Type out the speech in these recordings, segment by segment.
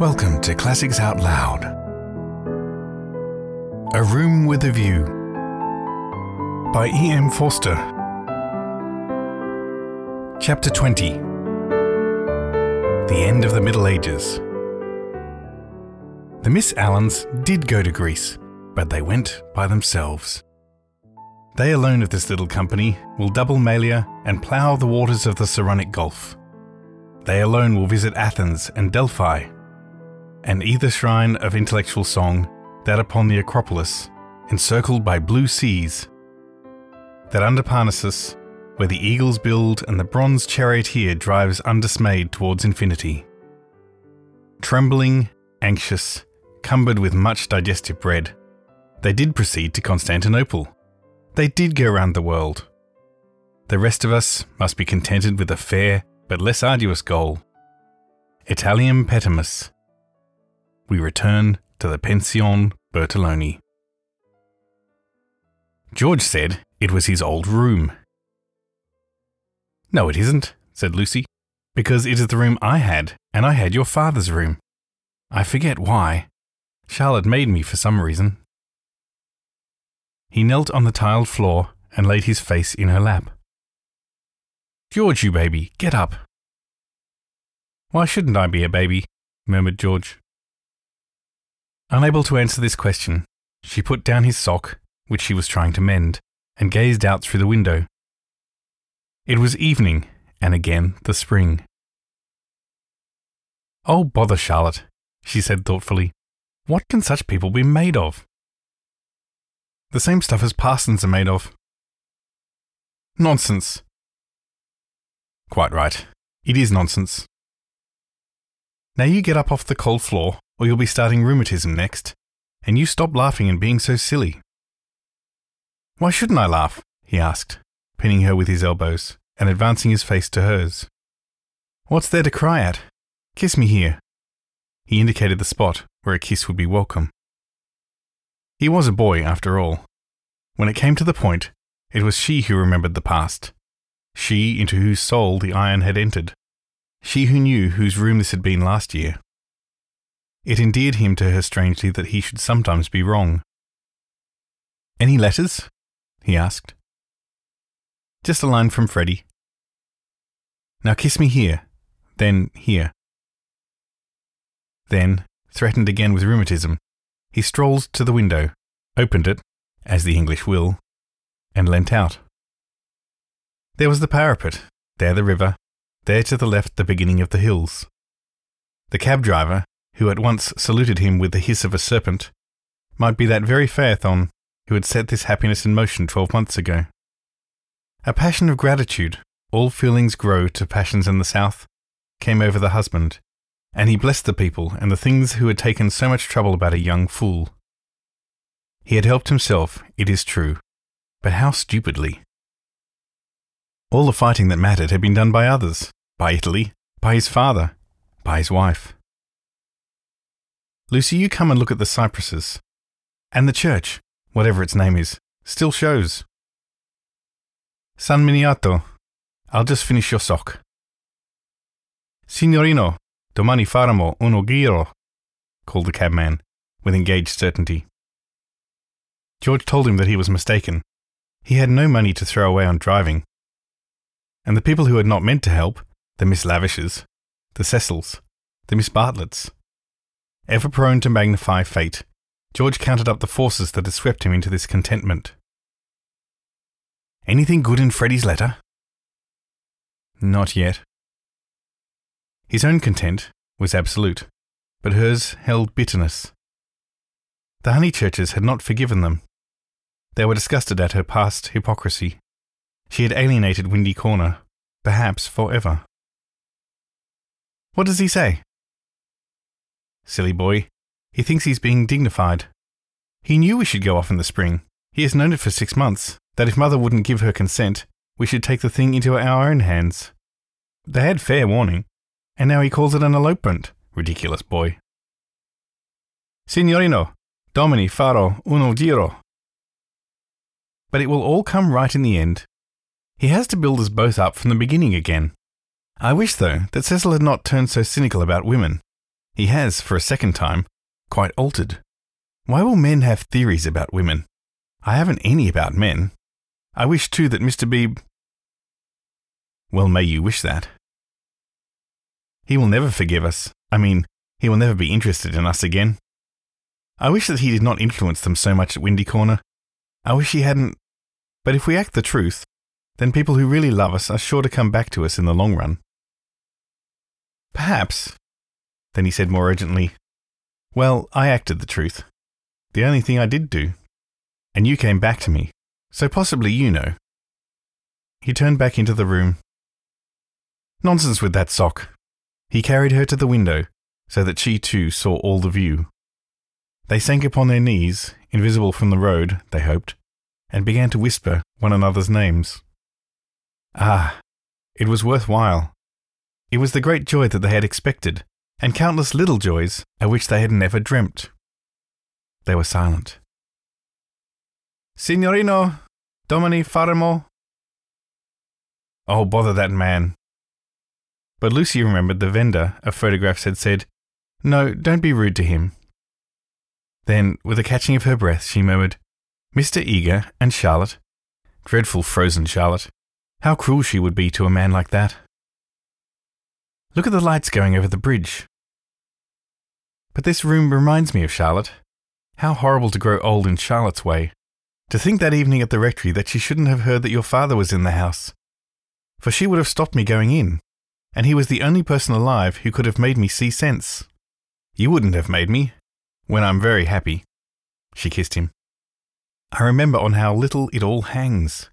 Welcome to Classics Out Loud. A Room with a View by E.M. Forster. Chapter 20 The End of the Middle Ages. The Miss Alans did go to Greece, but they went by themselves. They alone of this little company will double Malea and plough the waters of the Saronic Gulf. They alone will visit Athens and Delphi, and either shrine of intellectual song, that upon the Acropolis, encircled by blue seas, that under Parnassus, where the eagles build and the bronze charioteer drives undismayed towards infinity. Trembling, anxious, cumbered with much digestive bread, they did proceed to Constantinople. They did go round the world. The rest of us must be contented with a fair but less arduous goal. Italiam petimus. We return to the Pension Bertolini. George said it was his old room. No, it isn't, said Lucy, because it is the room I had, and I had your father's room. I forget why. Charlotte made me for some reason. He knelt on the tiled floor and laid his face in her lap. George, you baby, get up. Why shouldn't I be a baby? murmured George. Unable to answer this question, she put down his sock, which she was trying to mend, and gazed out through the window. It was evening, and again the spring. Oh, bother, Charlotte, she said thoughtfully. What can such people be made of? The same stuff as parsons are made of. Nonsense. Quite right. It is nonsense. Now you get up off the cold floor, or you'll be starting rheumatism next, and you stop laughing and being so silly. Why shouldn't I laugh? he asked, pinning her with his elbows and advancing his face to hers. What's there to cry at? Kiss me here. He indicated the spot where a kiss would be welcome. He was a boy, after all. When it came to the point, it was she who remembered the past, she into whose soul the iron had entered, she who knew whose room this had been last year. It endeared him to her strangely that he should sometimes be wrong. Any letters? he asked. Just a line from Freddy. Now kiss me here, then here. Then, threatened again with rheumatism, he strolled to the window, opened it, as the English will, and leant out. There was the parapet, there the river, there to the left the beginning of the hills. The cab driver, who at once saluted him with the hiss of a serpent, might be that very Phaethon who had set this happiness in motion twelve months ago. A passion of gratitude, all feelings grow to passions in the south, came over the husband, and he blessed the people and the things who had taken so much trouble about a young fool. He had helped himself, it is true, but how stupidly. All the fighting that mattered had been done by others, by Italy, by his father, by his wife. Lucy, you come and look at the cypresses. And the church, whatever its name is, still shows. San Miniato, I'll just finish your sock. Signorino, domani faremo uno giro, called the cabman, with engaged certainty. George told him that he was mistaken. He had no money to throw away on driving. And the people who had not meant to help, the Miss Lavishes, the Cecils, the Miss Bartletts, ever prone to magnify fate, George counted up the forces that had swept him into this contentment. Anything good in Freddy's letter? Not yet. His own content was absolute, but hers held bitterness. The Honeychurches had not forgiven them. They were disgusted at her past hypocrisy. She had alienated Windy Corner, perhaps forever. What does he say? Silly boy. He thinks he's being dignified. He knew we should go off in the spring. He has known it for six months, that if mother wouldn't give her consent, we should take the thing into our own hands. They had fair warning, and now he calls it an elopement. Ridiculous boy. Signorino, domani faro uno giro. But it will all come right in the end. He has to build us both up from the beginning again. I wish, though, that Cecil had not turned so cynical about women. He has, for a second time, quite altered. Why will men have theories about women? I haven't any about men. I wish, too, that Mr. Beebe. Well, may you wish that. He will never forgive us. I mean, he will never be interested in us again. I wish that he did not influence them so much at Windy Corner. I wish he hadn't. But if we act the truth, then people who really love us are sure to come back to us in the long run. Perhaps. Then he said more urgently, Well, I acted the truth. The only thing I did do. And you came back to me, so possibly you know. He turned back into the room. Nonsense with that sock. He carried her to the window, so that she too saw all the view. They sank upon their knees, invisible from the road, they hoped, and began to whisper one another's names. Ah, it was worth while. It was the great joy that they had expected, and countless little joys of which they had never dreamt. They were silent. Signorino, Domani Faremo. Oh, bother that man. But Lucy remembered the vendor of photographs had said, No, don't be rude to him. Then, with a catching of her breath, she murmured, Mr. Eager and Charlotte. Dreadful frozen Charlotte. How cruel she would be to a man like that. Look at the lights going over the bridge. But this room reminds me of Charlotte. How horrible to grow old in Charlotte's way. To think that evening at the rectory that she shouldn't have heard that your father was in the house. For she would have stopped me going in, and he was the only person alive who could have made me see sense. You wouldn't have made me, when I'm very happy. She kissed him. I remember on how little it all hangs.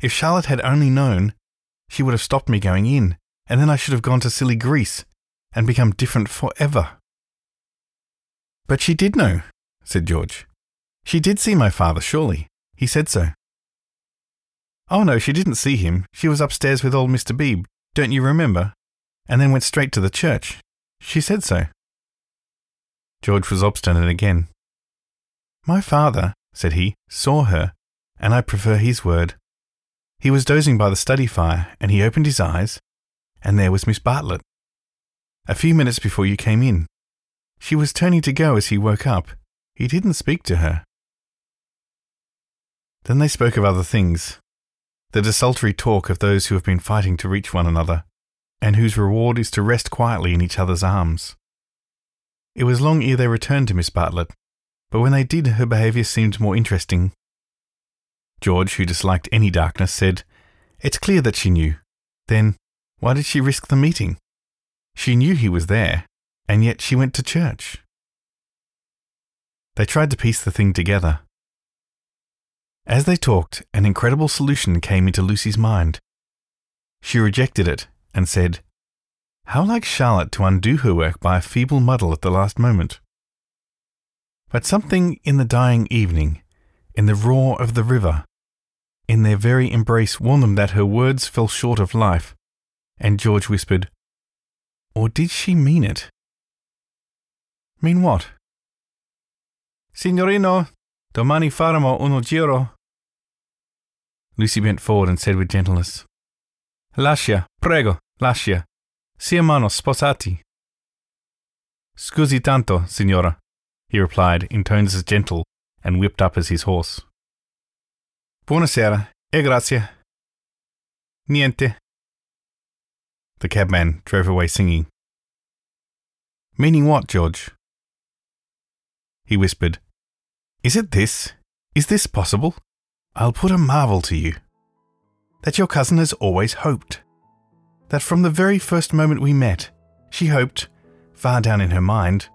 If Charlotte had only known, she would have stopped me going in, and then I should have gone to silly Greece and become different forever. But she did know, said George. She did see my father, surely. He said so. Oh no, she didn't see him. She was upstairs with old Mr. Beebe, don't you remember? And then went straight to the church. She said so. George was obstinate again. My father, said he, saw her, and I prefer his word. He was dozing by the study fire, and he opened his eyes, and there was Miss Bartlett. A few minutes before you came in. She was turning to go as he woke up. He didn't speak to her. Then they spoke of other things. The desultory talk of those who have been fighting to reach one another, and whose reward is to rest quietly in each other's arms. It was long ere they returned to Miss Bartlett, but when they did, her behaviour seemed more interesting. George, who disliked any darkness, said, It's clear that she knew. Then, why did she risk the meeting? She knew he was there, and yet she went to church. They tried to piece the thing together. As they talked, an incredible solution came into Lucy's mind. She rejected it and said, how like Charlotte to undo her work by a feeble muddle at the last moment. But something in the dying evening, in the roar of the river, in their very embrace warned them that her words fell short of life, and George whispered, Or did she mean it? Mean what? Signorino, domani faremo uno giro. Lucy bent forward and said with gentleness, Lascia, prego, lascia. Siamo sposati. Scusi tanto, signora, he replied in tones as gentle and whipped up as his horse. Buonasera, e grazie. Niente. The cabman drove away singing. Meaning what, George? He whispered, Is it this? Is this possible? I'll put a marvel to you. That your cousin has always hoped that from the very first moment we met, she hoped, far down in her mind,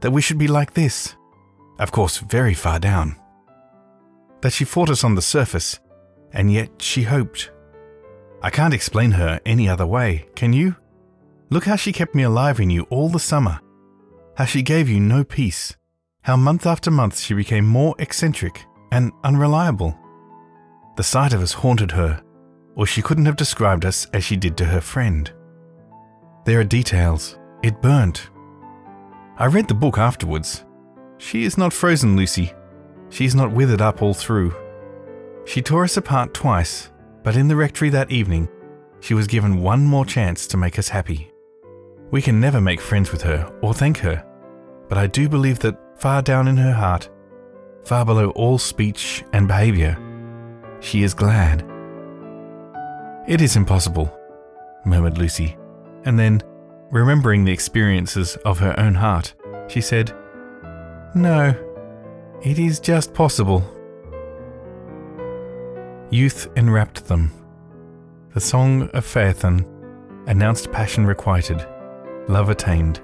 that we should be like this. Of course, very far down. That she fought us on the surface, and yet she hoped. I can't explain her any other way, can you? Look how she kept me alive in you all the summer. How she gave you no peace. How month after month she became more eccentric and unreliable. The sight of us haunted her or she couldn't have described us as she did to her friend. There are details. It burnt. I read the book afterwards. She is not frozen, Lucy. She is not withered up all through. She tore us apart twice, But in the rectory that evening, she was given one more chance to make us happy. We can never make friends with her or thank her, but I do believe that far down in her heart, far below all speech and behaviour, she is glad. It is impossible, murmured Lucy, and then, remembering the experiences of her own heart, she said, No, it is just possible. Youth enwrapped them. The song of Phaethon announced passion requited, love attained.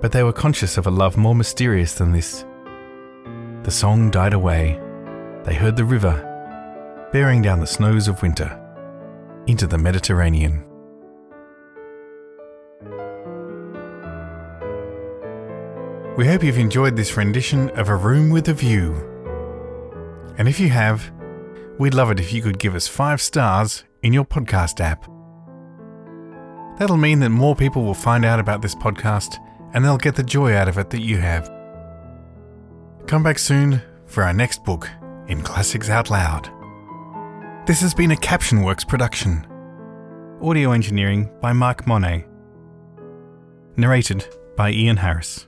But they were conscious of a love more mysterious than this. The song died away. They heard the river bearing down the snows of winter into the Mediterranean. We hope you've enjoyed this rendition of A Room with a View. And if you have, we'd love it if you could give us five stars in your podcast app. That'll mean that more people will find out about this podcast and they'll get the joy out of it that you have. Come back soon for our next book in Classics Out Loud. This has been a Caption Works production. Audio engineering by Mark Monet. Narrated by Ian Harris.